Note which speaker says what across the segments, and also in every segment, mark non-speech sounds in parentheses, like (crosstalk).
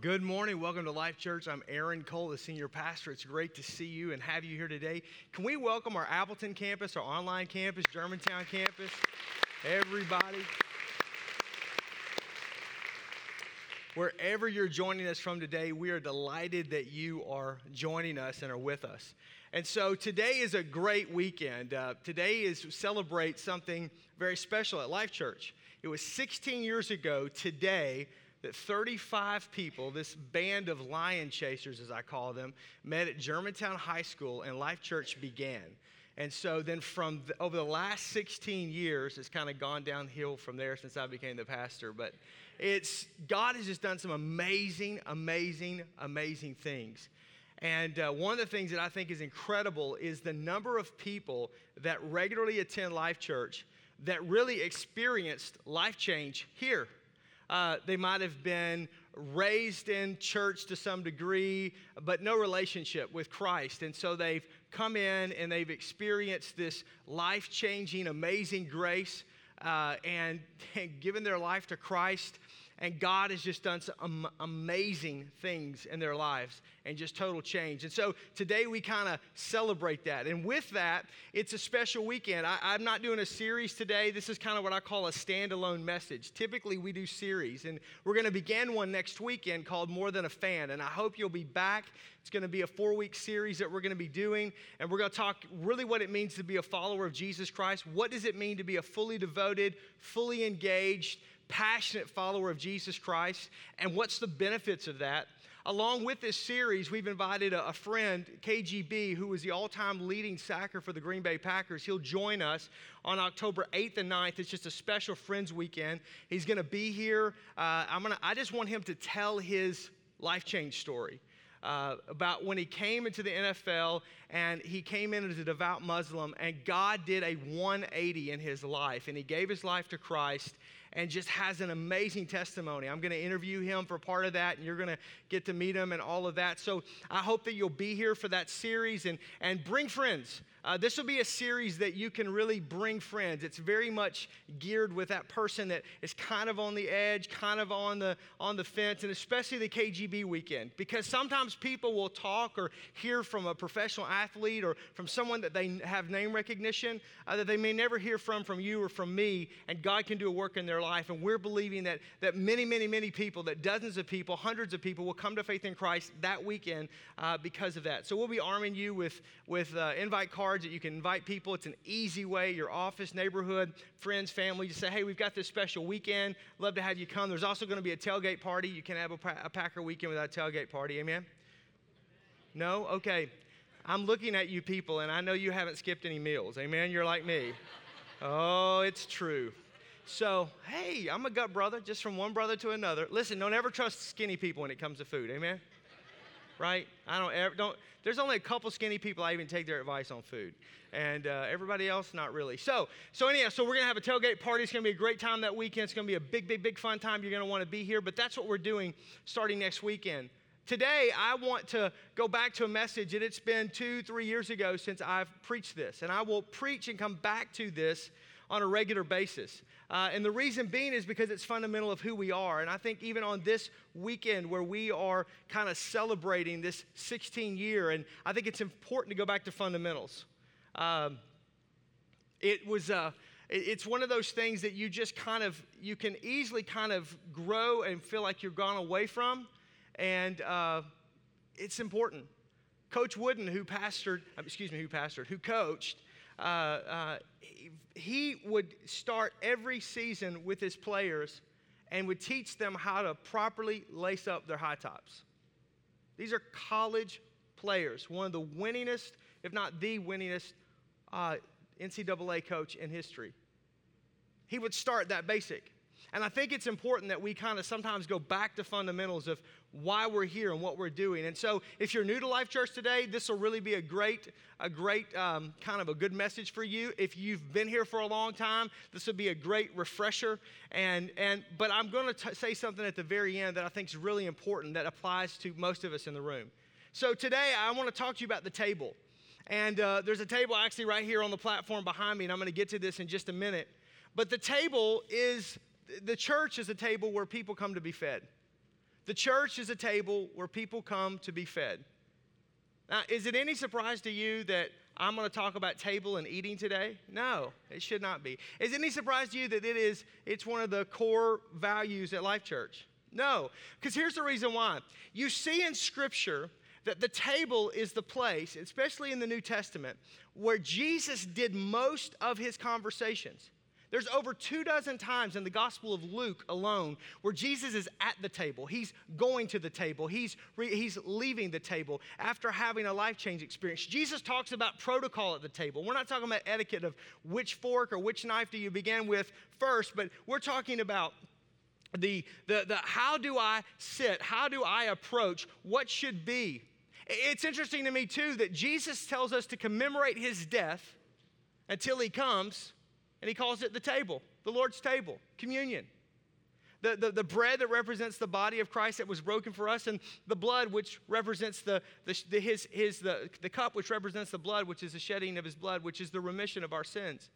Speaker 1: good morning. Welcome to Life Church. I'm Aaron Cole, the senior pastor. It's great to see you and have you here today. Can we welcome our Appleton campus, our online campus, Germantown campus, everybody? Wherever you're joining us from today, we are delighted that you are joining us and are with us. And so today is a great weekend. Uh, today is celebrate something very special at Life Church. It was 16 years ago today that 35 people, this band of lion chasers, as I call them, met at Germantown High School and Life Church began. And so then from the, over the last 16 years, it's kind of gone downhill from there since I became the pastor. But it's God has just done some amazing, amazing, amazing things. And uh, one of the things that I think is incredible is the number of people that regularly attend Life Church that really experienced life change here uh, they might have been raised in church to some degree, but no relationship with Christ. And so they've come in and they've experienced this life changing, amazing grace uh, and, and (laughs) given their life to Christ. And God has just done some amazing things in their lives and just total change. And so today we kind of celebrate that. And with that, it's a special weekend. I, am not doing a series today. This is kind of what I call a standalone message. Typically, we do series, and we're going to begin one next weekend called More Than a Fan. And I hope you'll be back. It's going to be a four week series that we're going to be doing, and we're going to talk really what it means to be a follower of Jesus Christ. What does it mean to be a fully devoted, fully engaged, passionate follower of Jesus Christ, and what's the benefits of that. Along with this series, we've invited a, friend, KGB, who is the all time leading sacker for the Green Bay Packers. He'll join us on October 8th and 9th. It's just a special Friends weekend. He's going to be here. Uh, I'm gonna, I just want him to tell his life change story. Uh, about when he came into the NFL and he came in as a devout Muslim, and God did a 180 in his life, and he gave his life to Christ and just has an amazing testimony. I'm going to interview him for part of that, and you're going to get to meet him and all of that. So I hope that you'll be here for that series and, and bring friends. Uh, this will be a series that you can really bring friends. It's very much geared with that person that is kind of on the edge, kind of on the on the fence, and especially the KGB weekend. Because sometimes people will talk or hear from a professional athlete or from someone that they have name recognition uh, that they may never hear from from you or from me, and God can do a work in their life. And we're believing that that many, many, many people, that dozens of people, hundreds of people will come to faith in Christ that weekend uh, because of that. So we'll be arming you with with uh, invite cards cards that you can invite people. It's an easy way, your office, neighborhood, friends, family, to say, hey, we've got this special weekend. Love to have you come. There's also going to be a tailgate party. You can have a, a Packer weekend without a tailgate party. Amen? No? Okay. I'm looking at you people, and I know you haven't skipped any meals. Amen? You're like me. Oh, it's true. So, hey, I'm a gut brother, just from one brother to another. Listen, don't ever trust skinny people when it comes to food. Amen? Right? I don't ever, don't, there's only a couple skinny people I even take their advice on food, and uh, everybody else, not really. So, so anyhow, so we're gonna have a tailgate party. It's gonna be a great time that weekend. It's gonna be a big, big, big fun time. You're gonna want to be here. But that's what we're doing starting next weekend. Today, I want to go back to a message and it's been two, three years ago since I've preached this, and I will preach and come back to this on a regular basis. Uh, and the reason being is because it's fundamental of who we are. And I think even on this weekend where we are kind of celebrating this 16 year, and I think it's important to go back to fundamentals. Um, it was. Uh, it's one of those things that you just kind of you can easily kind of grow and feel like you're gone away from and uh, it's important coach wooden who pastored excuse me who pastored who coached uh, uh, he would start every season with his players and would teach them how to properly lace up their high tops. These are college players, one of the winningest, if not the winningest, uh, NCAA coach in history. He would start that basic. And I think it's important that we kind of sometimes go back to fundamentals of why we're here and what we're doing. And so, if you're new to Life Church today, this will really be a great, a great um, kind of a good message for you. If you've been here for a long time, this will be a great refresher. And and but I'm going to say something at the very end that I think is really important that applies to most of us in the room. So today, I want to talk to you about the table. And uh, there's a table actually right here on the platform behind me, and I'm going to get to this in just a minute. But the table is the church is a table where people come to be fed. The church is a table where people come to be fed. Now, is it any surprise to you that I'm going to talk about table and eating today? No, it should not be. Is it any surprise to you that it is it's one of the core values at Life Church? No, because here's the reason why. You see in scripture that the table is the place, especially in the New Testament, where Jesus did most of his conversations. There's over two dozen times in the Gospel of Luke alone where Jesus is at the table. He's going to the table. He's, re- he's leaving the table after having a life change experience. Jesus talks about protocol at the table. We're not talking about etiquette of which fork or which knife do you begin with first, but we're talking about the, the, the how do I sit? How do I approach what should be? It's interesting to me, too, that Jesus tells us to commemorate his death until he comes and he calls it the table, the Lord's table, communion. The, the, the bread that represents the body of Christ that was broken for us, and the blood which represents the, the, the, his, his, the, the cup which represents the blood, which is the shedding of his blood, which is the remission of our sins.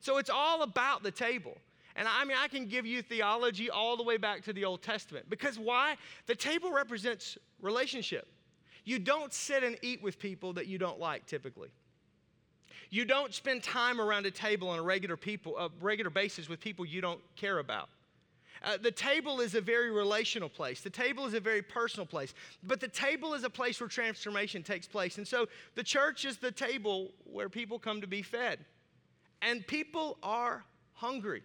Speaker 1: So it's all about the table. And I mean, I can give you theology all the way back to the Old Testament. Because why? The table represents relationship. You don't sit and eat with people that you don't like typically. You don't spend time around a table on a regular, people, a regular basis with people you don't care about. Uh, the table is a very relational place. The table is a very personal place. But the table is a place where transformation takes place. And so the church is the table where people come to be fed. And people are hungry.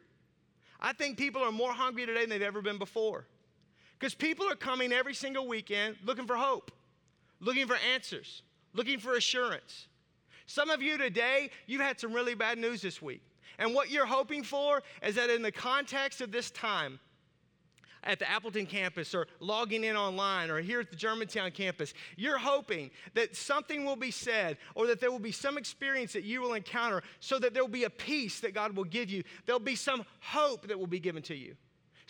Speaker 1: I think people are more hungry today than they've ever been before. Because people are coming every single weekend looking for hope, looking for answers, looking for assurance. Some of you today, you've had some really bad news this week. And what you're hoping for is that in the context of this time, at the Appleton campus or logging in online or here at the Germantown campus, you're hoping that something will be said or that there will be some experience that you will encounter so that there will be a peace that God will give you. There'll be some hope that will be given to you.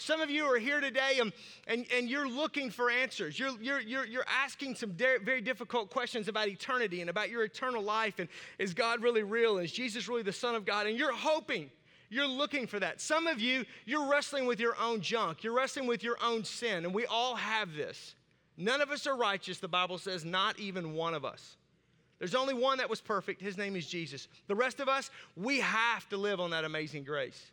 Speaker 1: Some of you are here today and, and, and you're looking for answers. You're, you're, you're, you're asking some de- very difficult questions about eternity and about your eternal life. And is God really real? Is Jesus really the Son of God? And you're hoping, you're looking for that. Some of you, you're wrestling with your own junk, you're wrestling with your own sin. And we all have this. None of us are righteous, the Bible says, not even one of us. There's only one that was perfect. His name is Jesus. The rest of us, we have to live on that amazing grace.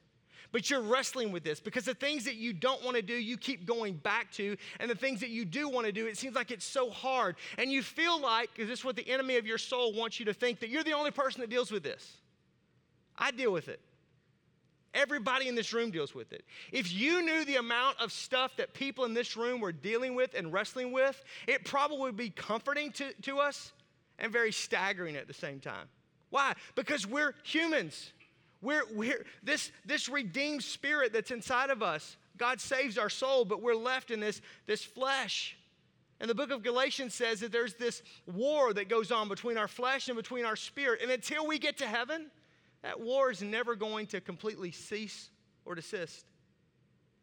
Speaker 1: But you're wrestling with this because the things that you don't want to do, you keep going back to. And the things that you do want to do, it seems like it's so hard. And you feel like, is this what the enemy of your soul wants you to think, that you're the only person that deals with this? I deal with it. Everybody in this room deals with it. If you knew the amount of stuff that people in this room were dealing with and wrestling with, it probably would be comforting to, to us and very staggering at the same time. Why? Because we're humans. We're, we're, this, this redeemed spirit that's inside of us, God saves our soul, but we're left in this, this flesh. And the book of Galatians says that there's this war that goes on between our flesh and between our spirit. And until we get to heaven, that war is never going to completely cease or desist.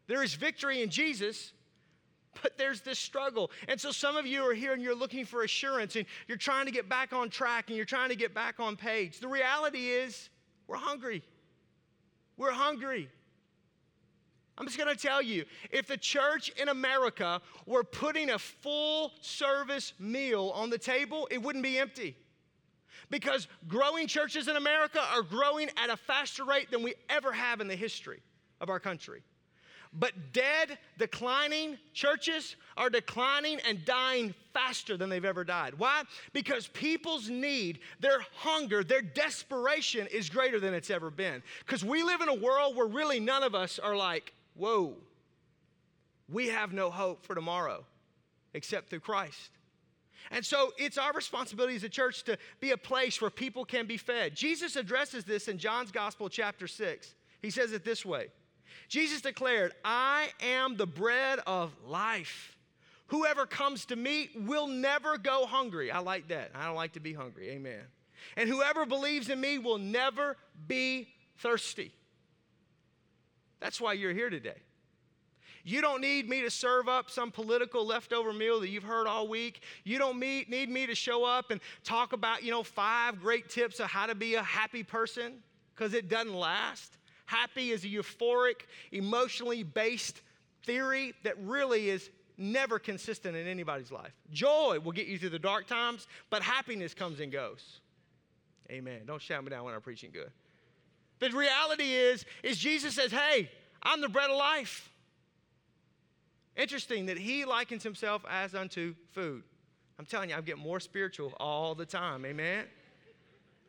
Speaker 1: There is victory in Jesus, but there's this struggle. And so some of you are here and you're looking for assurance and you're trying to get back on track and you're trying to get back on page. The reality is, we're hungry. We're hungry. I'm just going to tell you if the church in America were putting a full service meal on the table, it wouldn't be empty. Because growing churches in America are growing at a faster rate than we ever have in the history of our country. But dead, declining churches are declining and dying faster than they've ever died. Why? Because people's need, their hunger, their desperation is greater than it's ever been. Because we live in a world where really none of us are like, whoa, we have no hope for tomorrow except through Christ. And so it's our responsibility as a church to be a place where people can be fed. Jesus addresses this in John's Gospel, chapter 6. He says it this way Jesus declared, I am the bread of life. Whoever comes to me will never go hungry. I like that. I don't like to be hungry. Amen. And whoever believes in me will never be thirsty. That's why you're here today. You don't need me to serve up some political leftover meal that you've heard all week. You don't need me to show up and talk about, you know, five great tips of how to be a happy person because it doesn't last. Happy is a euphoric, emotionally based theory that really is never consistent in anybody's life. Joy will get you through the dark times, but happiness comes and goes. Amen. Don't shout me down when I'm preaching good. The reality is, is Jesus says, Hey, I'm the bread of life. Interesting that he likens himself as unto food. I'm telling you, I'm getting more spiritual all the time. Amen.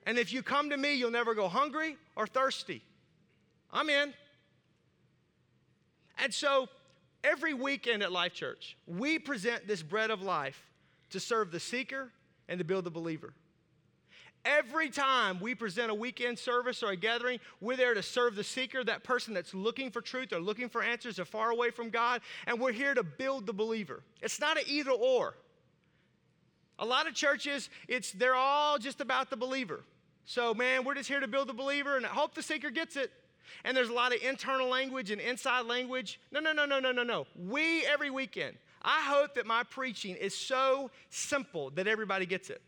Speaker 1: And if you come to me, you'll never go hungry or thirsty. I'm in. And so every weekend at Life Church, we present this bread of life to serve the seeker and to build the believer. Every time we present a weekend service or a gathering, we're there to serve the seeker, that person that's looking for truth or looking for answers or far away from God, and we're here to build the believer. It's not an either or. A lot of churches, it's they're all just about the believer. So, man, we're just here to build the believer, and I hope the seeker gets it. And there's a lot of internal language and inside language. No, no, no, no, no, no, no. We every weekend. I hope that my preaching is so simple that everybody gets it.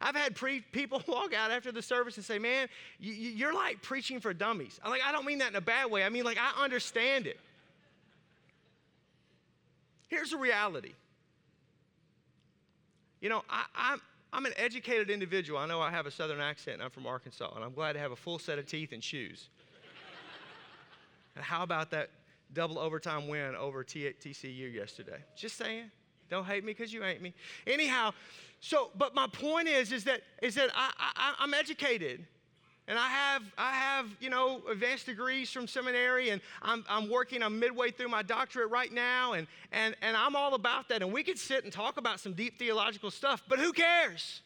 Speaker 1: I've had pre- people (laughs) walk out after the service and say, Man, you, are like preaching for dummies. I'm like, I don't mean that in a bad way. I mean, like, I understand it. Here's the reality. You know, I, I'm, I'm an educated individual. I know I have a southern accent, and I'm from Arkansas, and I'm glad to have a full set of teeth and shoes. And how about that double overtime win over TCU yesterday? Just saying. Don't hate me because you hate me. Anyhow, so, but my point is, is that, is that I, I, I'm educated. And I have, I have, you know, advanced degrees from seminary, and I'm, I'm working, I'm midway through my doctorate right now, and, and, and I'm all about that. And we could sit and talk about some deep theological stuff, but who cares?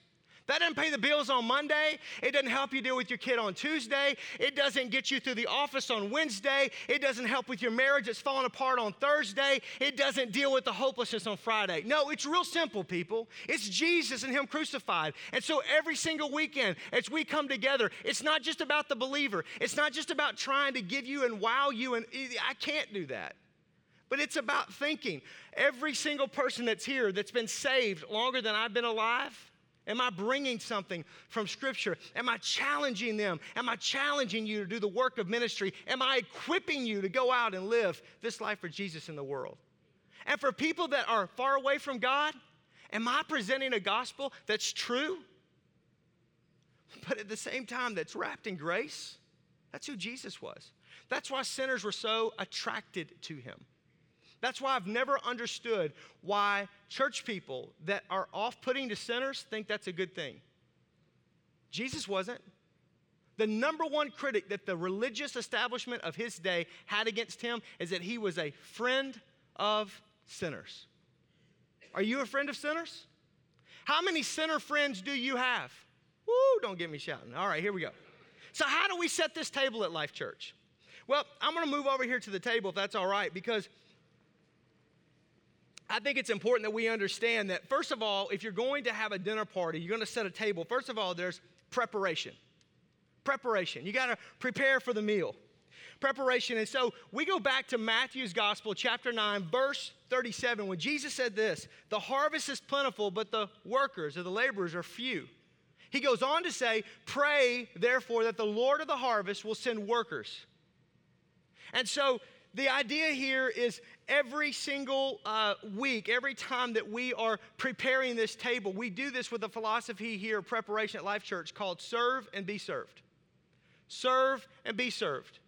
Speaker 1: That doesn't pay the bills on Monday. It doesn't help you deal with your kid on Tuesday. It doesn't get you through the office on Wednesday. It doesn't help with your marriage that's falling apart on Thursday. It doesn't deal with the hopelessness on Friday. No, it's real simple, people. It's Jesus and Him crucified. And so every single weekend, as we come together, it's not just about the believer. It's not just about trying to give you and wow you, and I can't do that. But it's about thinking. Every single person that's here that's been saved longer than I've been alive Am I bringing something from Scripture? Am I challenging them? Am I challenging you to do the work of ministry? Am I equipping you to go out and live this life for Jesus in the world? And for people that are far away from God, am I presenting a gospel that's true, but at the same time that's wrapped in grace? That's who Jesus was. That's why sinners were so attracted to him. That's why I've never understood why church people that are off putting to sinners think that's a good thing. Jesus wasn't. The number one critic that the religious establishment of his day had against him is that he was a friend of sinners. Are you a friend of sinners? How many sinner friends do you have? Woo, don't get me shouting. All right, here we go. So, how do we set this table at Life Church? Well, I'm going to move over here to the table if that's all right, because I think it's important that we understand that, first of all, if you're going to have a dinner party, you're going to set a table, first of all, there's preparation. Preparation. You got to prepare for the meal. Preparation. And so we go back to Matthew's Gospel, chapter 9, verse 37, when Jesus said this The harvest is plentiful, but the workers or the laborers are few. He goes on to say, Pray, therefore, that the Lord of the harvest will send workers. And so the idea here is every single uh, week, every time that we are preparing this table, we do this with a philosophy here, preparation at Life Church, called serve and be served. Serve and be served.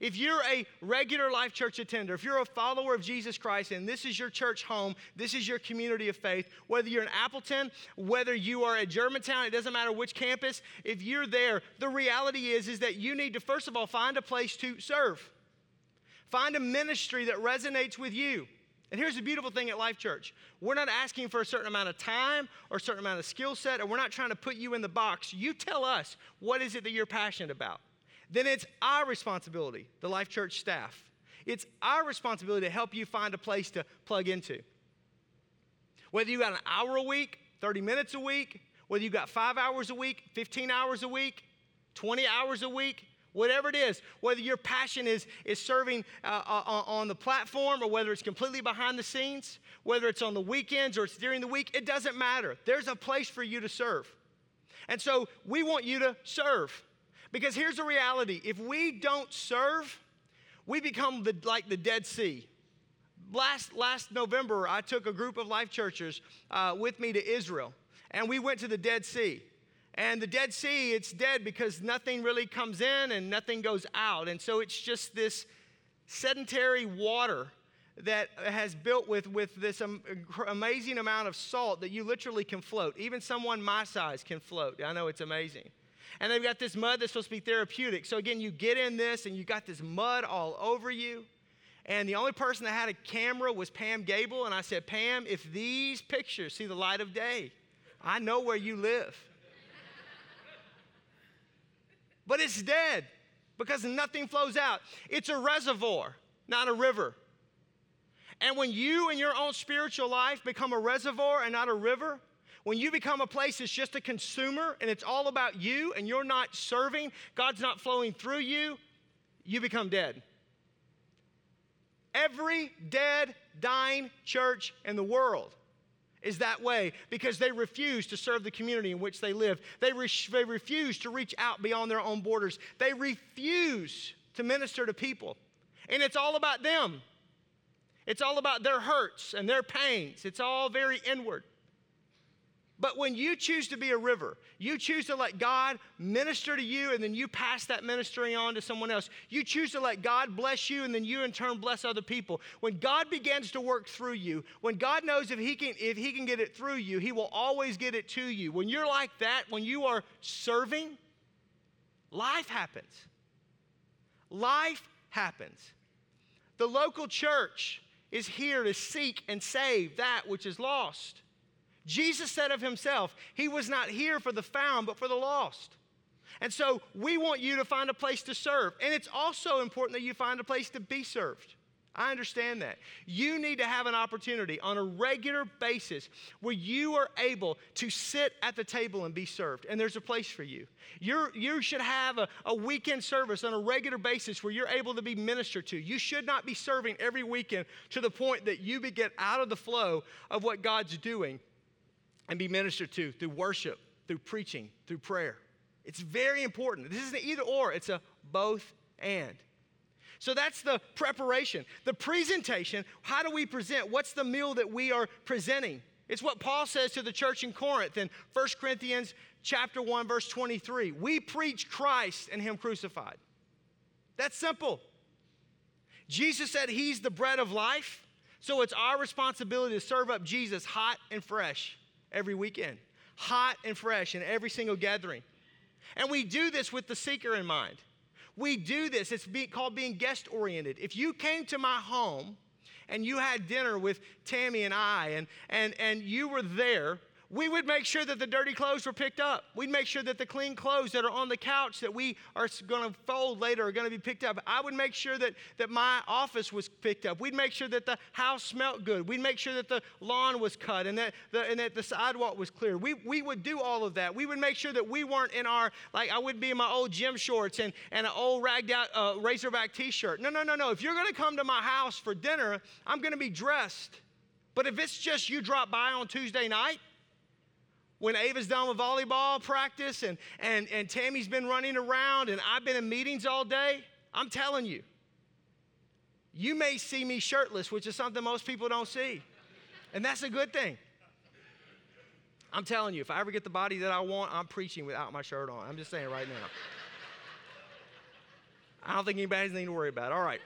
Speaker 1: If you're a regular Life Church attender, if you're a follower of Jesus Christ and this is your church home, this is your community of faith, whether you're in Appleton, whether you are at Germantown, it doesn't matter which campus, if you're there, the reality is, is that you need to, first of all, find a place to serve. Find a ministry that resonates with you. And here's the beautiful thing at Life Church we're not asking for a certain amount of time or a certain amount of skill set, and we're not trying to put you in the box. You tell us what is it that you're passionate about. Then it's our responsibility, the Life Church staff. It's our responsibility to help you find a place to plug into. Whether you got an hour a week, 30 minutes a week, whether you got five hours a week, 15 hours a week, 20 hours a week, Whatever it is, whether your passion is, is serving uh, uh, on the platform or whether it's completely behind the scenes, whether it's on the weekends or it's during the week, it doesn't matter. There's a place for you to serve. And so we want you to serve. Because here's the reality if we don't serve, we become the, like the Dead Sea. last, last November, I took a group of life churches uh, with me to Israel, and we went to the Dead Sea. And the Dead Sea, it's dead because nothing really comes in and nothing goes out. And so it's just this sedentary water that has built with, with this amazing amount of salt that you literally can float. Even someone my size can float. I know it's amazing. And they've got this mud that's supposed to be therapeutic. So again, you get in this and you got this mud all over you. And the only person that had a camera was Pam Gable. And I said, Pam, if these pictures see the light of day, I know where you live. But it's dead because nothing flows out. It's a reservoir, not a river. And when you in your own spiritual life become a reservoir and not a river, when you become a place that's just a consumer and it's all about you and you're not serving, God's not flowing through you, you become dead. Every dead, dying church in the world is that way because they refuse to serve the community in which they live. They, re- they refuse to reach out beyond their own borders. They refuse to minister to people. And it's all about them. It's all about their hurts and their pains. It's all very inward. But when you choose to be a river, you choose to let God minister to you and then you pass that ministry on to someone else. You choose to let God bless you and then you in turn bless other people. When God begins to work through you, when God knows if he can if he can get it through you, he will always get it to you. When you're like that, when you are serving, life happens. Life happens. The local church is here to seek and save that which is lost. Jesus said of himself, He was not here for the found, but for the lost. And so we want you to find a place to serve. And it's also important that you find a place to be served. I understand that. You need to have an opportunity on a regular basis where you are able to sit at the table and be served, and there's a place for you. You're, you should have a, a weekend service on a regular basis where you're able to be ministered to. You should not be serving every weekend to the point that you get out of the flow of what God's doing and be ministered to through worship, through preaching, through prayer. It's very important. This isn't either or, it's a both and. So that's the preparation. The presentation, how do we present? What's the meal that we are presenting? It's what Paul says to the church in Corinth in 1 Corinthians chapter 1 verse 23. We preach Christ and him crucified. That's simple. Jesus said he's the bread of life, so it's our responsibility to serve up Jesus hot and fresh every weekend, hot and fresh in every single gathering. And we do this with the seeker in mind. We do this, it's be, called being guest oriented. If you came to my home and you had dinner with Tammy and I, and, and, and you were there, we would make sure that the dirty clothes were picked up. We'd make sure that the clean clothes that are on the couch that we are going to fold later are going to be picked up. I would make sure that, that my office was picked up. We'd make sure that the house smelled good. We'd make sure that the lawn was cut and that the, and that the sidewalk was clear. We, we would do all of that. We would make sure that we weren't in our, like, I wouldn't be in my old gym shorts and, and an old ragged out uh, Razorback t shirt. No, no, no, no. If you're going to come to my house for dinner, I'm going to be dressed. But if it's just you drop by on Tuesday night, when Ava's done with volleyball practice and, and, and Tammy's been running around and I've been in meetings all day, I'm telling you, you may see me shirtless, which is something most people don't see. And that's a good thing. I'm telling you, if I ever get the body that I want, I'm preaching without my shirt on. I'm just saying right now. I don't think anybody's need to worry about. All right.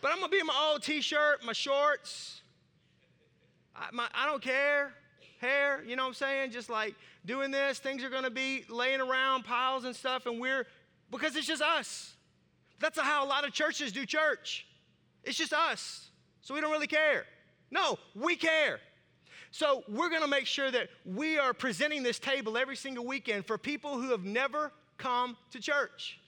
Speaker 1: But I'm going to be in my old t shirt, my shorts. I, my, I don't care hair, you know what I'm saying? Just like doing this, things are gonna be laying around piles and stuff, and we're, because it's just us. That's how a lot of churches do church. It's just us. So we don't really care. No, we care. So we're gonna make sure that we are presenting this table every single weekend for people who have never come to church.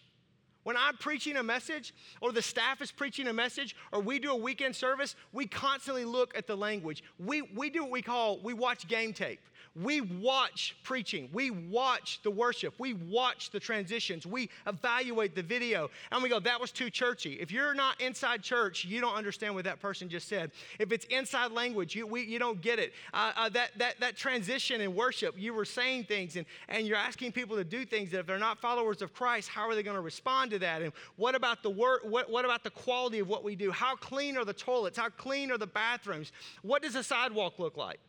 Speaker 1: When I'm preaching a message, or the staff is preaching a message, or we do a weekend service, we constantly look at the language. We, we do what we call, we watch game tape. We watch preaching. We watch the worship. We watch the transitions. We evaluate the video. And we go, that was too churchy. If you're not inside church, you don't understand what that person just said. If it's inside language, you, we, you don't get it. Uh, uh, that, that, that transition in worship, you were saying things and, and you're asking people to do things that if they're not followers of Christ, how are they going to respond to that? And what about the work? What, what about the quality of what we do? How clean are the toilets? How clean are the bathrooms? What does a sidewalk look like?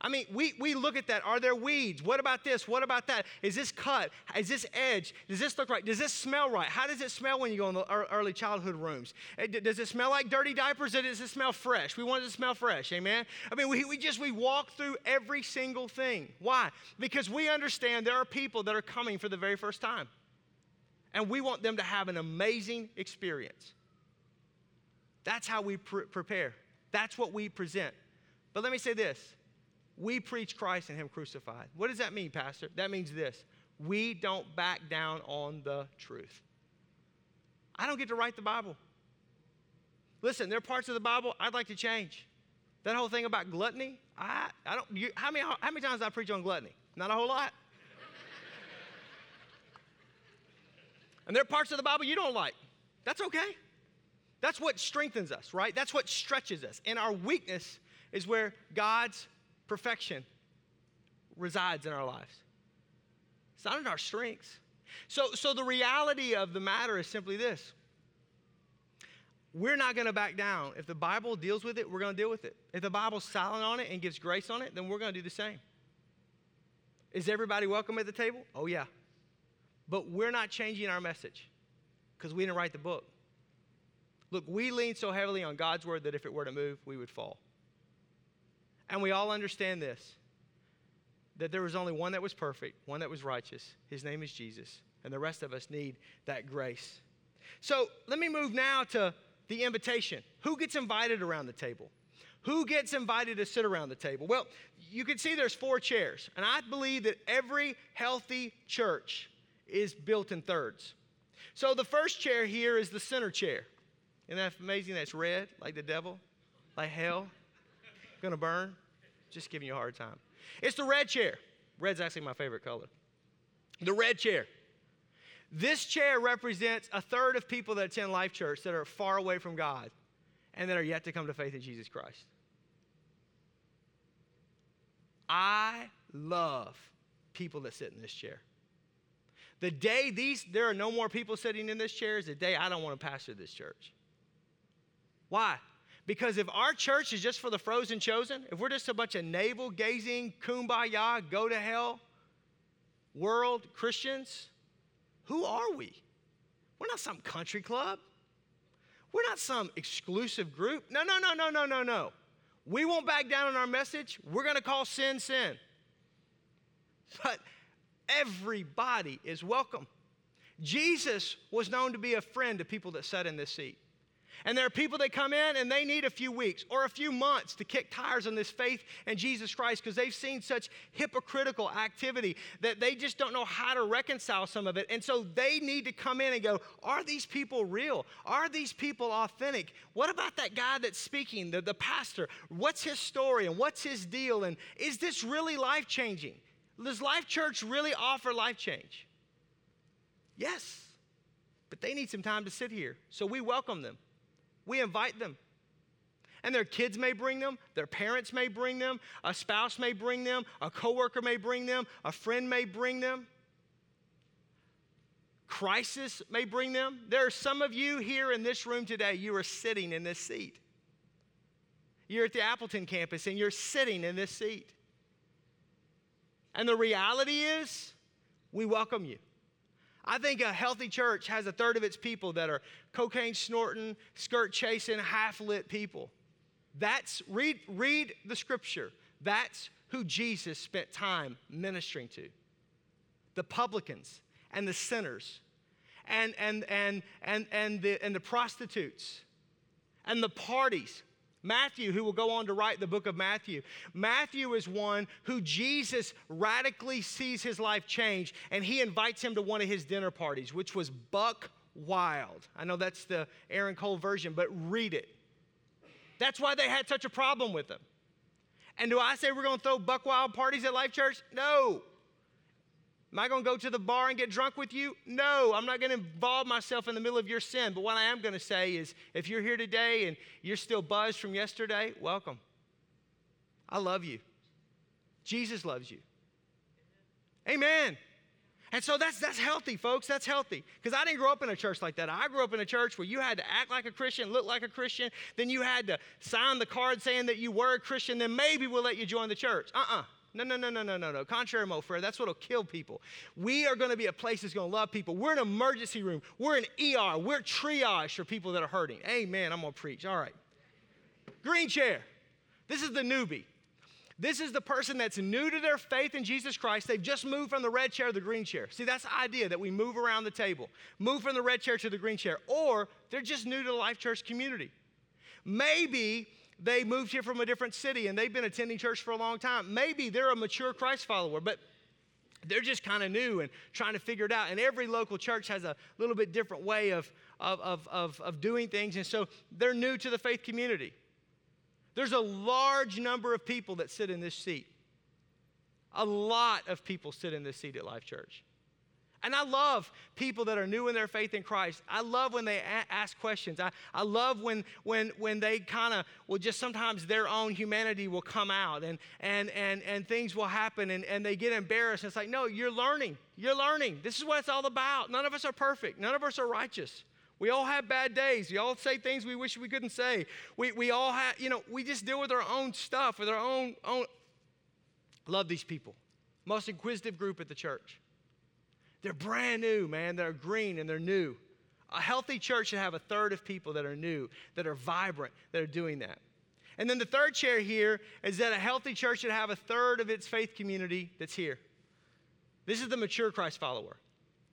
Speaker 1: I mean, we, we look at that. Are there weeds? What about this? What about that? Is this cut? Is this edge? Does this look right? Does this smell right? How does it smell when you go in the early childhood rooms? Eh, does it smell like dirty diapers or does it smell fresh? We want it to smell fresh, amen? I mean, we, we just, we walk through every single thing. Why? Because we understand there are people that are coming for the very first time. And we want them to have an amazing experience. That's how we pr- prepare. That's what we present. But let me say this we preach Christ and Him crucified. What does that mean, Pastor? That means this we don't back down on the truth. I don't get to write the Bible. Listen, there are parts of the Bible I'd like to change. That whole thing about gluttony, I, I don't, you, how, many, how many times I preach on gluttony? Not a whole lot. (laughs) and there are parts of the Bible you don't like. That's okay. That's what strengthens us, right? That's what stretches us. And our weakness is where God's perfection resides in our lives. It's not in our strengths. So, so the reality of the matter is simply this we're not going to back down. If the Bible deals with it, we're going to deal with it. If the Bible's silent on it and gives grace on it, then we're going to do the same. Is everybody welcome at the table? Oh, yeah. But we're not changing our message because we didn't write the book. Look, we lean so heavily on God's word that if it were to move, we would fall. And we all understand this that there was only one that was perfect, one that was righteous. His name is Jesus. And the rest of us need that grace. So let me move now to the invitation. Who gets invited around the table? Who gets invited to sit around the table? Well, you can see there's four chairs. And I believe that every healthy church is built in thirds. So the first chair here is the center chair. Isn't that amazing? That's red, like the devil, like hell gonna burn? Just giving you a hard time. It's the red chair. Red's actually my favorite color. The red chair. This chair represents a third of people that attend Life Church that are far away from God and that are yet to come to faith in Jesus Christ. I love people that sit in this chair. The day these there are no more people sitting in this chair is the day I don't want to pastor this church. Why? Because if our church is just for the frozen chosen, if we're just a bunch of navel gazing, kumbaya, go to hell world Christians, who are we? We're not some country club. We're not some exclusive group. No, no, no, no, no, no, no. We won't back down on our message. We're going to call sin sin. But everybody is welcome. Jesus was known to be a friend to people that sat in this seat. And there are people that come in and they need a few weeks or a few months to kick tires on this faith in Jesus Christ because they've seen such hypocritical activity that they just don't know how to reconcile some of it. And so they need to come in and go, Are these people real? Are these people authentic? What about that guy that's speaking, the, the pastor? What's his story and what's his deal? And is this really life changing? Does Life Church really offer life change? Yes, but they need some time to sit here. So we welcome them. We invite them. And their kids may bring them, their parents may bring them, a spouse may bring them, a coworker may bring them, a friend may bring them. Crisis may bring them. There are some of you here in this room today, you are sitting in this seat. You're at the Appleton campus and you're sitting in this seat. And the reality is, we welcome you. I think a healthy church has a third of its people that are cocaine snorting, skirt chasing, half lit people. That's, read, read the scripture. That's who Jesus spent time ministering to the publicans and the sinners and, and, and, and, and, the, and the prostitutes and the parties Matthew, who will go on to write the book of Matthew. Matthew is one who Jesus radically sees his life change, and he invites him to one of his dinner parties, which was buck wild. I know that's the Aaron Cole version, but read it. That's why they had such a problem with him. And do I say we're going to throw buck wild parties at Life Church? No. Am I going to go to the bar and get drunk with you? No, I'm not going to involve myself in the middle of your sin. But what I am going to say is if you're here today and you're still buzzed from yesterday, welcome. I love you. Jesus loves you. Amen. And so that's that's healthy, folks. That's healthy. Because I didn't grow up in a church like that. I grew up in a church where you had to act like a Christian, look like a Christian, then you had to sign the card saying that you were a Christian, then maybe we'll let you join the church. Uh-uh. No, no, no, no, no, no, no. Contrary, Mo Fred, that's what'll kill people. We are going to be a place that's going to love people. We're an emergency room. We're an ER. We're triage for people that are hurting. Amen. I'm going to preach. All right. Green chair. This is the newbie. This is the person that's new to their faith in Jesus Christ. They've just moved from the red chair to the green chair. See, that's the idea that we move around the table, move from the red chair to the green chair, or they're just new to the Life Church community. Maybe they moved here from a different city and they've been attending church for a long time. Maybe they're a mature Christ follower, but they're just kind of new and trying to figure it out. And every local church has a little bit different way of, of, of, of, of doing things. And so they're new to the faith community. There's a large number of people that sit in this seat. A lot of people sit in this seat at Life Church. And I love people that are new in their faith in Christ. I love when they a- ask questions. I, I love when, when, when they kind of will just sometimes their own humanity will come out and, and, and, and things will happen and, and they get embarrassed. It's like, no, you're learning. You're learning. This is what it's all about. None of us are perfect, none of us are righteous. We all have bad days. We all say things we wish we couldn't say. We, we all have, you know, we just deal with our own stuff, with our own, own. Love these people. Most inquisitive group at the church. They're brand new, man. They're green and they're new. A healthy church should have a third of people that are new, that are vibrant, that are doing that. And then the third chair here is that a healthy church should have a third of its faith community that's here. This is the mature Christ follower,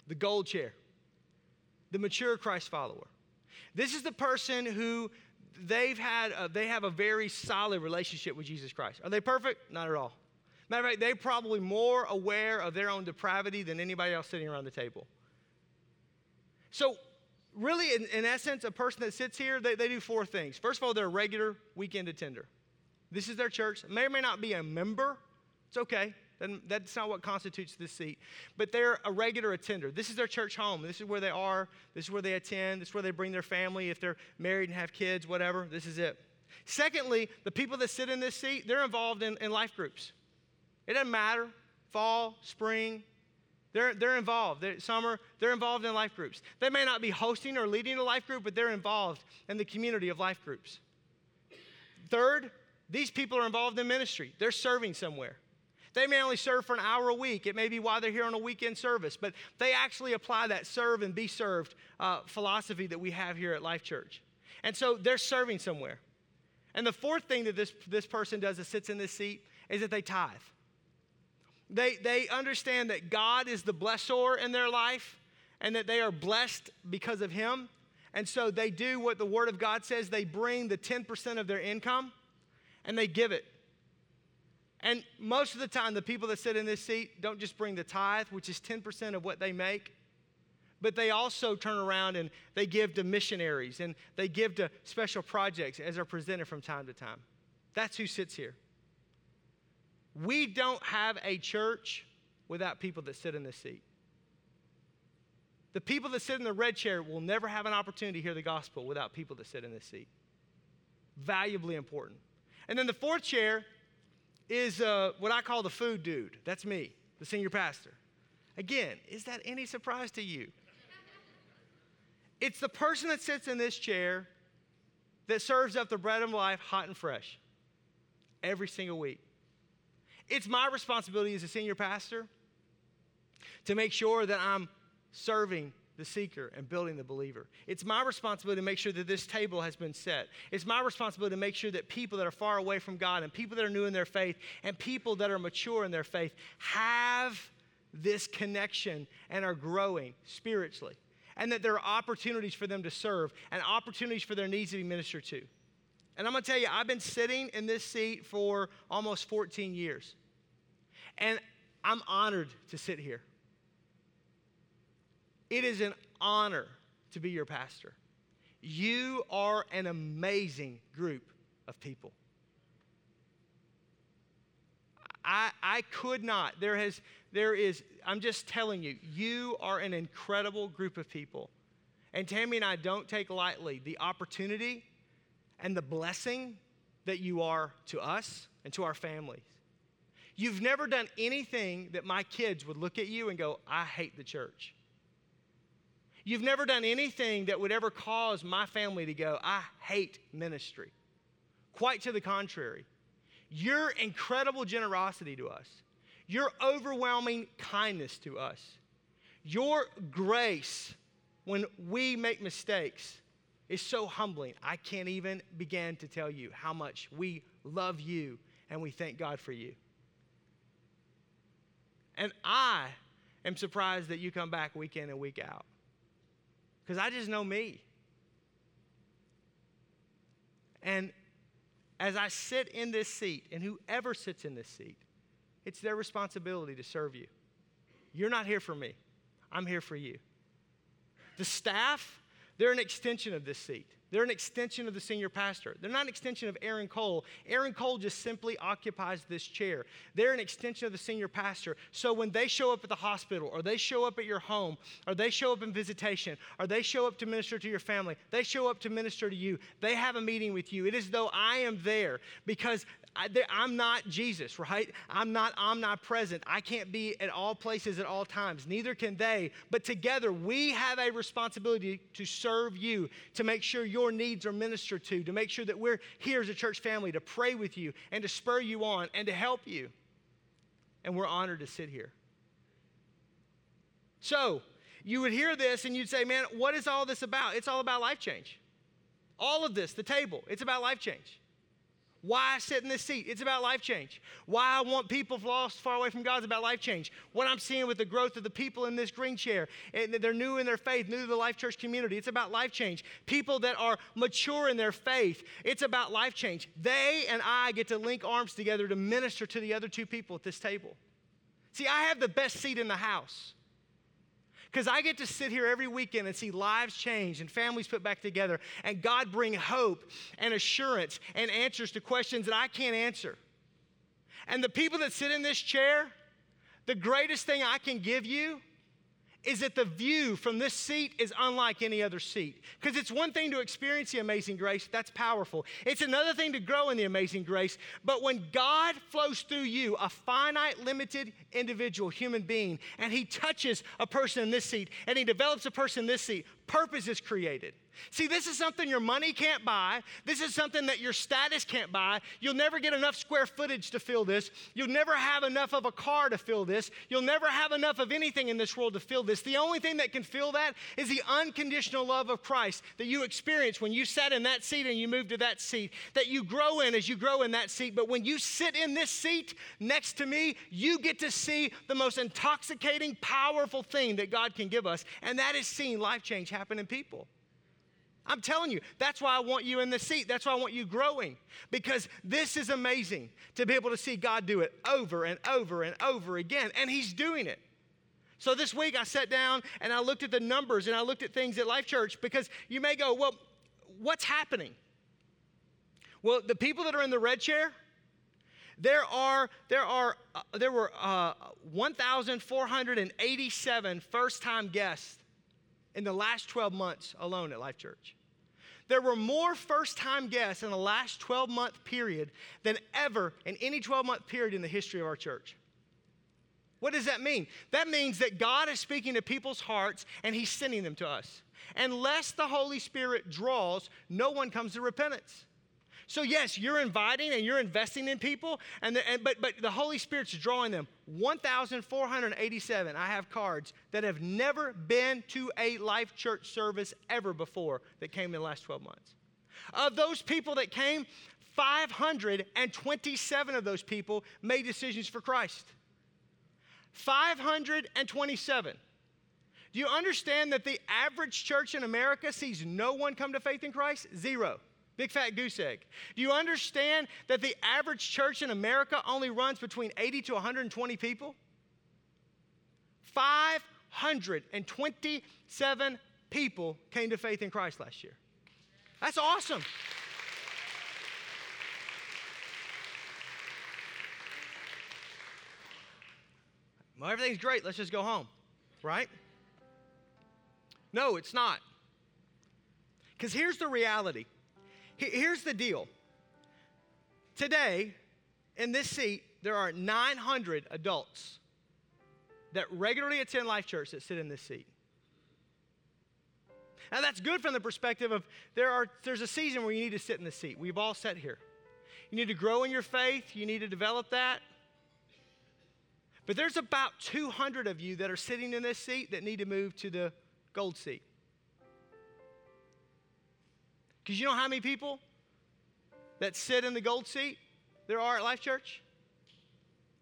Speaker 1: the gold chair the mature Christ follower. This is the person who they've had, a, they have a very solid relationship with Jesus Christ. Are they perfect? Not at all. Matter of fact, they're probably more aware of their own depravity than anybody else sitting around the table. So, really, in, in essence, a person that sits here, they, they do four things. First of all, they're a regular weekend attender. This is their church. May or may not be a member. It's okay. That's not what constitutes this seat. But they're a regular attender. This is their church home. This is where they are. This is where they attend. This is where they bring their family. If they're married and have kids, whatever, this is it. Secondly, the people that sit in this seat, they're involved in, in life groups. It doesn't matter fall, spring, they're, they're involved. They're, summer, they're involved in life groups. They may not be hosting or leading a life group, but they're involved in the community of life groups. Third, these people are involved in ministry. They're serving somewhere. They may only serve for an hour a week. It may be why they're here on a weekend service, but they actually apply that serve and be served uh, philosophy that we have here at Life Church. And so they're serving somewhere. And the fourth thing that this, this person does that sits in this seat is that they tithe. They, they understand that God is the blessor in their life and that they are blessed because of Him. And so they do what the Word of God says they bring the 10% of their income and they give it and most of the time, the people that sit in this seat don't just bring the tithe, which is 10% of what they make, but they also turn around and they give to missionaries and they give to special projects as are presented from time to time. That's who sits here. We don't have a church without people that sit in this seat. The people that sit in the red chair will never have an opportunity to hear the gospel without people that sit in this seat. Valuably important. And then the fourth chair is uh, what I call the food dude. That's me, the senior pastor. Again, is that any surprise to you? It's the person that sits in this chair that serves up the bread of life hot and fresh every single week. It's my responsibility as a senior pastor to make sure that I'm serving the seeker and building the believer. It's my responsibility to make sure that this table has been set. It's my responsibility to make sure that people that are far away from God and people that are new in their faith and people that are mature in their faith have this connection and are growing spiritually. And that there are opportunities for them to serve and opportunities for their needs to be ministered to. And I'm gonna tell you, I've been sitting in this seat for almost 14 years. And I'm honored to sit here. It is an honor to be your pastor. You are an amazing group of people. I, I could not. There has, there is, I'm just telling you, you are an incredible group of people. And Tammy and I don't take lightly the opportunity and the blessing that you are to us and to our families. You've never done anything that my kids would look at you and go, I hate the church. You've never done anything that would ever cause my family to go, I hate ministry. Quite to the contrary. Your incredible generosity to us, your overwhelming kindness to us, your grace when we make mistakes is so humbling. I can't even begin to tell you how much we love you and we thank God for you. And I am surprised that you come back week in and week out because I just know me. And as I sit in this seat, and whoever sits in this seat, it's their responsibility to serve you. You're not here for me, I'm here for you. The staff, they're an extension of this seat. They're an extension of the senior pastor. They're not an extension of Aaron Cole. Aaron Cole just simply occupies this chair. They're an extension of the senior pastor. So when they show up at the hospital, or they show up at your home, or they show up in visitation, or they show up to minister to your family, they show up to minister to you, they have a meeting with you. It is though I am there because I, am not Jesus, right? I'm not omnipresent. I can't be at all places at all times. Neither can they. But together, we have a responsibility to serve you, to make sure your needs are ministered to, to make sure that we're here as a church family to pray with you and to spur you on and to help you. And we're honored to sit here. So, you would hear this and you'd say, man, what is all this about? It's all about life change. All of this, the table, it's about life change. Why I sit in this seat, it's about life change. Why I want people lost far away from God, it's about life change. What I'm seeing with the growth of the people in this green chair, and they're new in their faith, new to the Life Church community, it's about life change. People that are mature in their faith, it's about life change. They and I get to link arms together to minister to the other two people at this table. See, I have the best seat in the house. Because I get to sit here every weekend and see lives change and families put back together and God bring hope and assurance and answers to questions that I can't answer. And the people that sit in this chair, the greatest thing I can give you is that the view from this seat is unlike any other seat. Because it's one thing to experience the amazing grace, that's powerful. It's another thing to grow in the amazing grace. But when God flows through you, a finite, limited individual, human being, and He touches a person in this seat, and He develops a person in this seat, purpose is created. See, this is something your money can't buy. This is something that your status can't buy. You'll never get enough square footage to fill this. You'll never have enough of a car to fill this. You'll never have enough of anything in this world to fill this. The only thing that can fill that is the unconditional love of Christ that you experience when you sat in that seat and you moved to that seat, that you grow in as you grow in that seat. But when you sit in this seat next to me, you get to see the most intoxicating, powerful thing that God can give us, and that is seeing life change happen in people. I'm telling you, that's why I want you in the seat. That's why I want you growing. Because this is amazing to be able to see God do it over and over and over again. And He's doing it. So this week I sat down and I looked at the numbers and I looked at things at Life Church because you may go, well, what's happening? Well, the people that are in the red chair, there are there are uh, there were uh, 1,487 first-time guests in the last 12 months alone at Life Church. There were more first time guests in the last 12 month period than ever in any 12 month period in the history of our church. What does that mean? That means that God is speaking to people's hearts and He's sending them to us. Unless the Holy Spirit draws, no one comes to repentance. So, yes, you're inviting and you're investing in people, and, the, and but, but the Holy Spirit's drawing them. 1,487, I have cards that have never been to a life church service ever before that came in the last 12 months. Of those people that came, 527 of those people made decisions for Christ. 527. Do you understand that the average church in America sees no one come to faith in Christ? Zero. Big fat goose egg. Do you understand that the average church in America only runs between 80 to 120 people? 527 people came to faith in Christ last year. That's awesome. Well, everything's great. Let's just go home, right? No, it's not. Because here's the reality Here's the deal. Today, in this seat, there are 900 adults that regularly attend Life Church that sit in this seat. Now that's good from the perspective of there are there's a season where you need to sit in the seat. We've all sat here. You need to grow in your faith, you need to develop that. But there's about 200 of you that are sitting in this seat that need to move to the gold seat. Because you know how many people that sit in the gold seat there are at Life Church?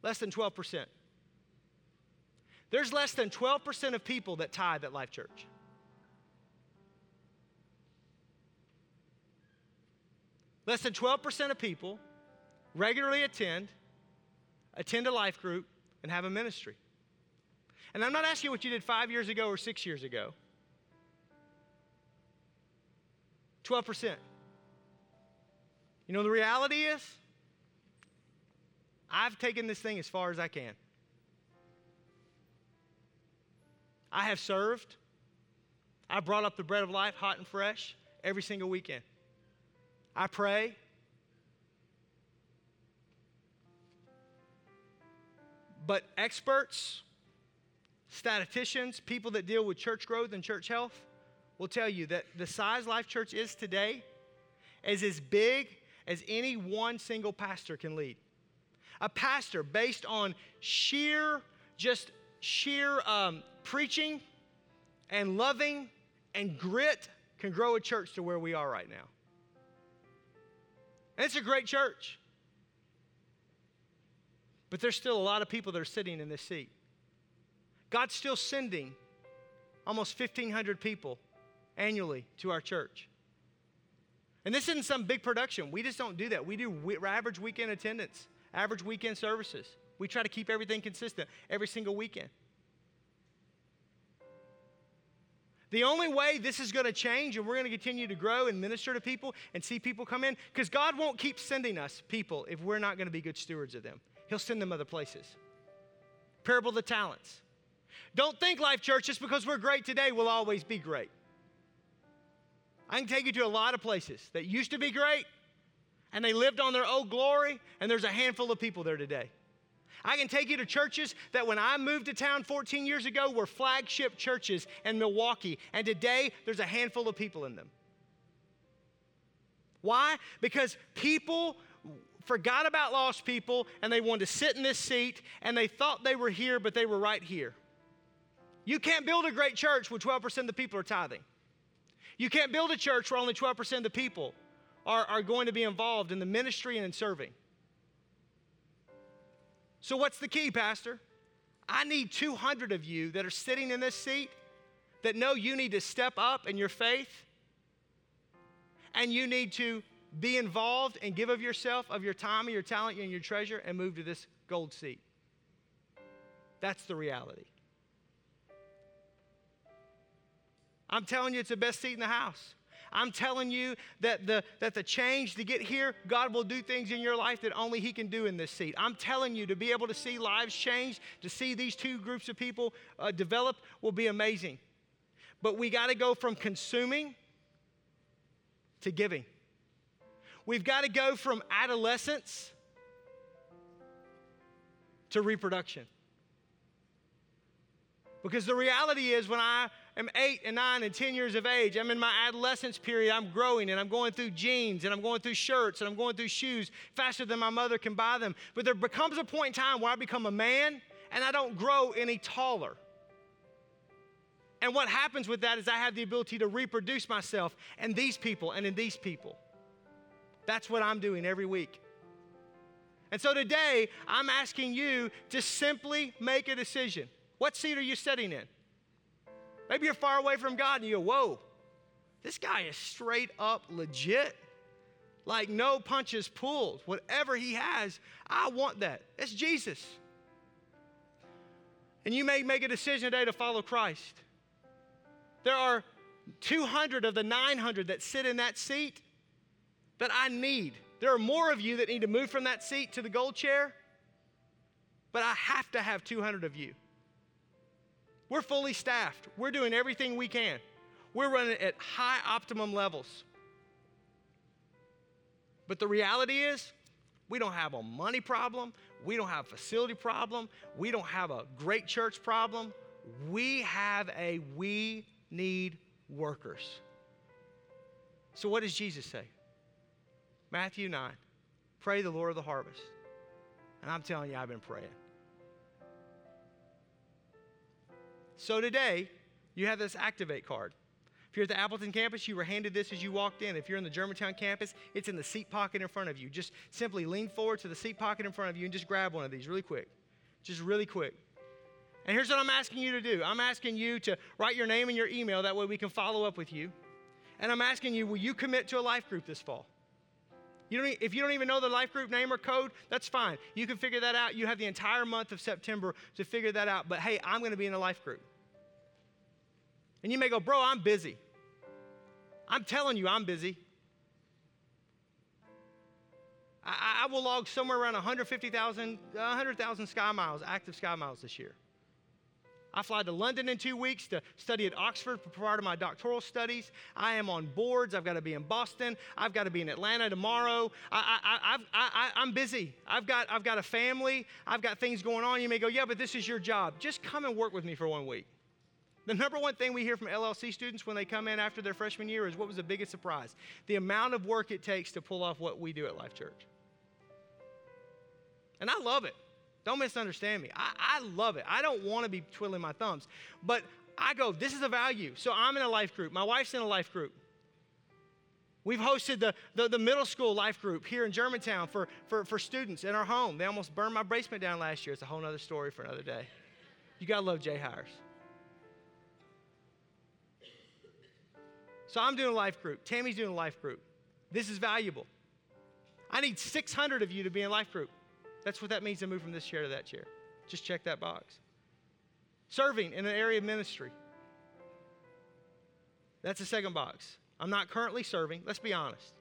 Speaker 1: Less than 12%. There's less than 12% of people that tithe at Life Church. Less than 12% of people regularly attend, attend a life group, and have a ministry. And I'm not asking what you did five years ago or six years ago. 12%. You know, the reality is, I've taken this thing as far as I can. I have served. I brought up the bread of life hot and fresh every single weekend. I pray. But experts, statisticians, people that deal with church growth and church health will tell you that the size Life Church is today is as big as any one single pastor can lead. A pastor based on sheer, just sheer um, preaching and loving and grit can grow a church to where we are right now. And it's a great church. But there's still a lot of people that are sitting in this seat. God's still sending almost 1,500 people annually to our church. And this isn't some big production. We just don't do that. We do average weekend attendance, average weekend services. We try to keep everything consistent every single weekend. The only way this is going to change and we're going to continue to grow and minister to people and see people come in, because God won't keep sending us people if we're not going to be good stewards of them. He'll send them other places. Parable of the talents. Don't think Life Church just because we're great today will always be great. I can take you to a lot of places that used to be great and they lived on their old glory, and there's a handful of people there today. I can take you to churches that when I moved to town 14 years ago were flagship churches in Milwaukee, and today there's a handful of people in them. Why? Because people forgot about lost people and they wanted to sit in this seat and they thought they were here, but they were right here. You can't build a great church where 12% of the people are tithing. You can't build a church where only 12% of the people are, are going to be involved in the ministry and in serving. So, what's the key, Pastor? I need 200 of you that are sitting in this seat that know you need to step up in your faith and you need to be involved and give of yourself, of your time, of your talent, and your treasure, and move to this gold seat. That's the reality. I'm telling you, it's the best seat in the house. I'm telling you that the, that the change to get here, God will do things in your life that only He can do in this seat. I'm telling you to be able to see lives change, to see these two groups of people uh, develop will be amazing. But we got to go from consuming to giving. We've got to go from adolescence to reproduction. Because the reality is, when I am eight and nine and 10 years of age. I'm in my adolescence period. I'm growing and I'm going through jeans and I'm going through shirts and I'm going through shoes faster than my mother can buy them. But there becomes a point in time where I become a man and I don't grow any taller. And what happens with that is I have the ability to reproduce myself and these people and in these people. That's what I'm doing every week. And so today, I'm asking you to simply make a decision. What seat are you sitting in? Maybe you're far away from God and you go, whoa, this guy is straight up legit. Like no punches pulled. Whatever he has, I want that. It's Jesus. And you may make a decision today to follow Christ. There are 200 of the 900 that sit in that seat that I need. There are more of you that need to move from that seat to the gold chair, but I have to have 200 of you. We're fully staffed. We're doing everything we can. We're running at high optimum levels. But the reality is, We don't have a money problem. We don't have a facility problem. We don't have a great church problem. We have a we need workers. So, what does Jesus say? Matthew 9 Pray the Lord of the harvest. And I'm telling you, I've been praying. So, today, you have this Activate card. If you're at the Appleton campus, you were handed this as you walked in. If you're in the Germantown campus, it's in the seat pocket in front of you. Just simply lean forward to the seat pocket in front of you and just grab one of these really quick. Just really quick. And here's what I'm asking you to do I'm asking you to write your name and your email, that way we can follow up with you. And I'm asking you, will you commit to a life group this fall? You don't, if you don't even know the life group name or code, that's fine. You can figure that out. You have the entire month of September to figure that out. But hey, I'm going to be in a life group. And you may go, bro, I'm busy. I'm telling you, I'm busy. I, I will log somewhere around 150,000, 100,000 sky miles, active sky miles this year. I fly to London in two weeks to study at Oxford for part of my doctoral studies. I am on boards. I've got to be in Boston. I've got to be in Atlanta tomorrow. I, am busy. I've got, I've got a family. I've got things going on. You may go, yeah, but this is your job. Just come and work with me for one week. The number one thing we hear from LLC students when they come in after their freshman year is what was the biggest surprise? The amount of work it takes to pull off what we do at Life Church. And I love it. Don't misunderstand me. I, I love it. I don't want to be twiddling my thumbs. But I go, this is a value. So I'm in a life group. My wife's in a life group. We've hosted the, the, the, middle school life group here in Germantown for, for, for students in our home. They almost burned my basement down last year. It's a whole other story for another day. You got to love Jay Hires. So I'm doing a life group. Tammy's doing a life group. This is valuable. I need 600 of you to be in life group. That's what that means to move from this chair to that chair. Just check that box. Serving in an area of ministry. That's the second box. I'm not currently serving. Let's be honest.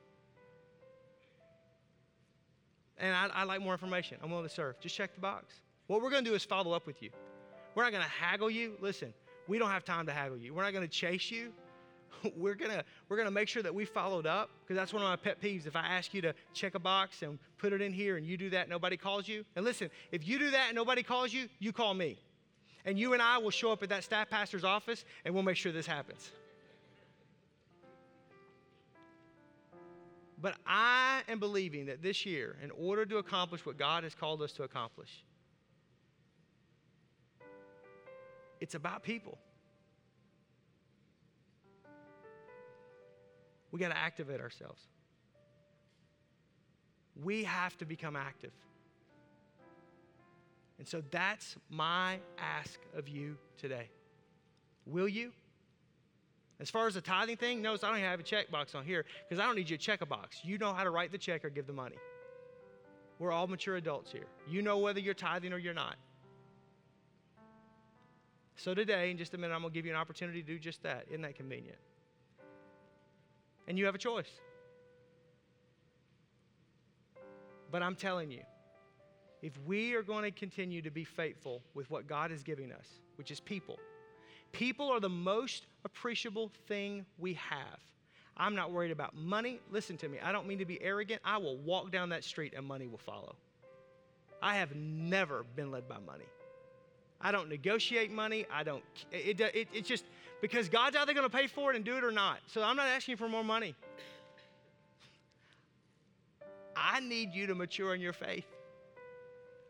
Speaker 1: And I, I like more information. I'm willing to serve. Just check the box. What we're going to do is follow up with you. We're not going to haggle you. Listen, we don't have time to haggle you. We're not going to chase you. (laughs) we're gonna we're gonna make sure that we followed up because that's one of my pet peeves. If I ask you to check a box and put it in here and you do that, nobody calls you. And listen, if you do that and nobody calls you, you call me, and you and I will show up at that staff pastor's office and we'll make sure this happens. But I am believing that this year, in order to accomplish what God has called us to accomplish, it's about people. We got to activate ourselves. We have to become active. And so that's my ask of you today. Will you? As far as the tithing thing, notice I don't even have a checkbox on here because I don't need you to check a box. You know how to write the check or give the money. We're all mature adults here. You know whether you're tithing or you're not. So today, in just a minute, I'm going to give you an opportunity to do just that. Isn't that convenient? And you have a choice. But I'm telling you, if we are going to continue to be faithful with what God is giving us, which is people, people are the most appreciable thing we have. I'm not worried about money. Listen to me, I don't mean to be arrogant. I will walk down that street and money will follow. I have never been led by money. I don't negotiate money. I don't, it, it, it, it's just, because God's either going to pay for it and do it or not. So I'm not asking you for more money. I need you to mature in your faith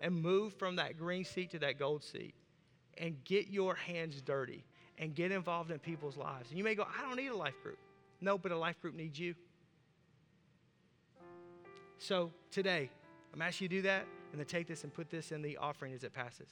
Speaker 1: and move from that green seat to that gold seat and get your hands dirty and get involved in people's lives. And you may go, I don't need a life group. No, but a life group needs you. So today, I'm asking you to do that and then take this and put this in the offering as it passes.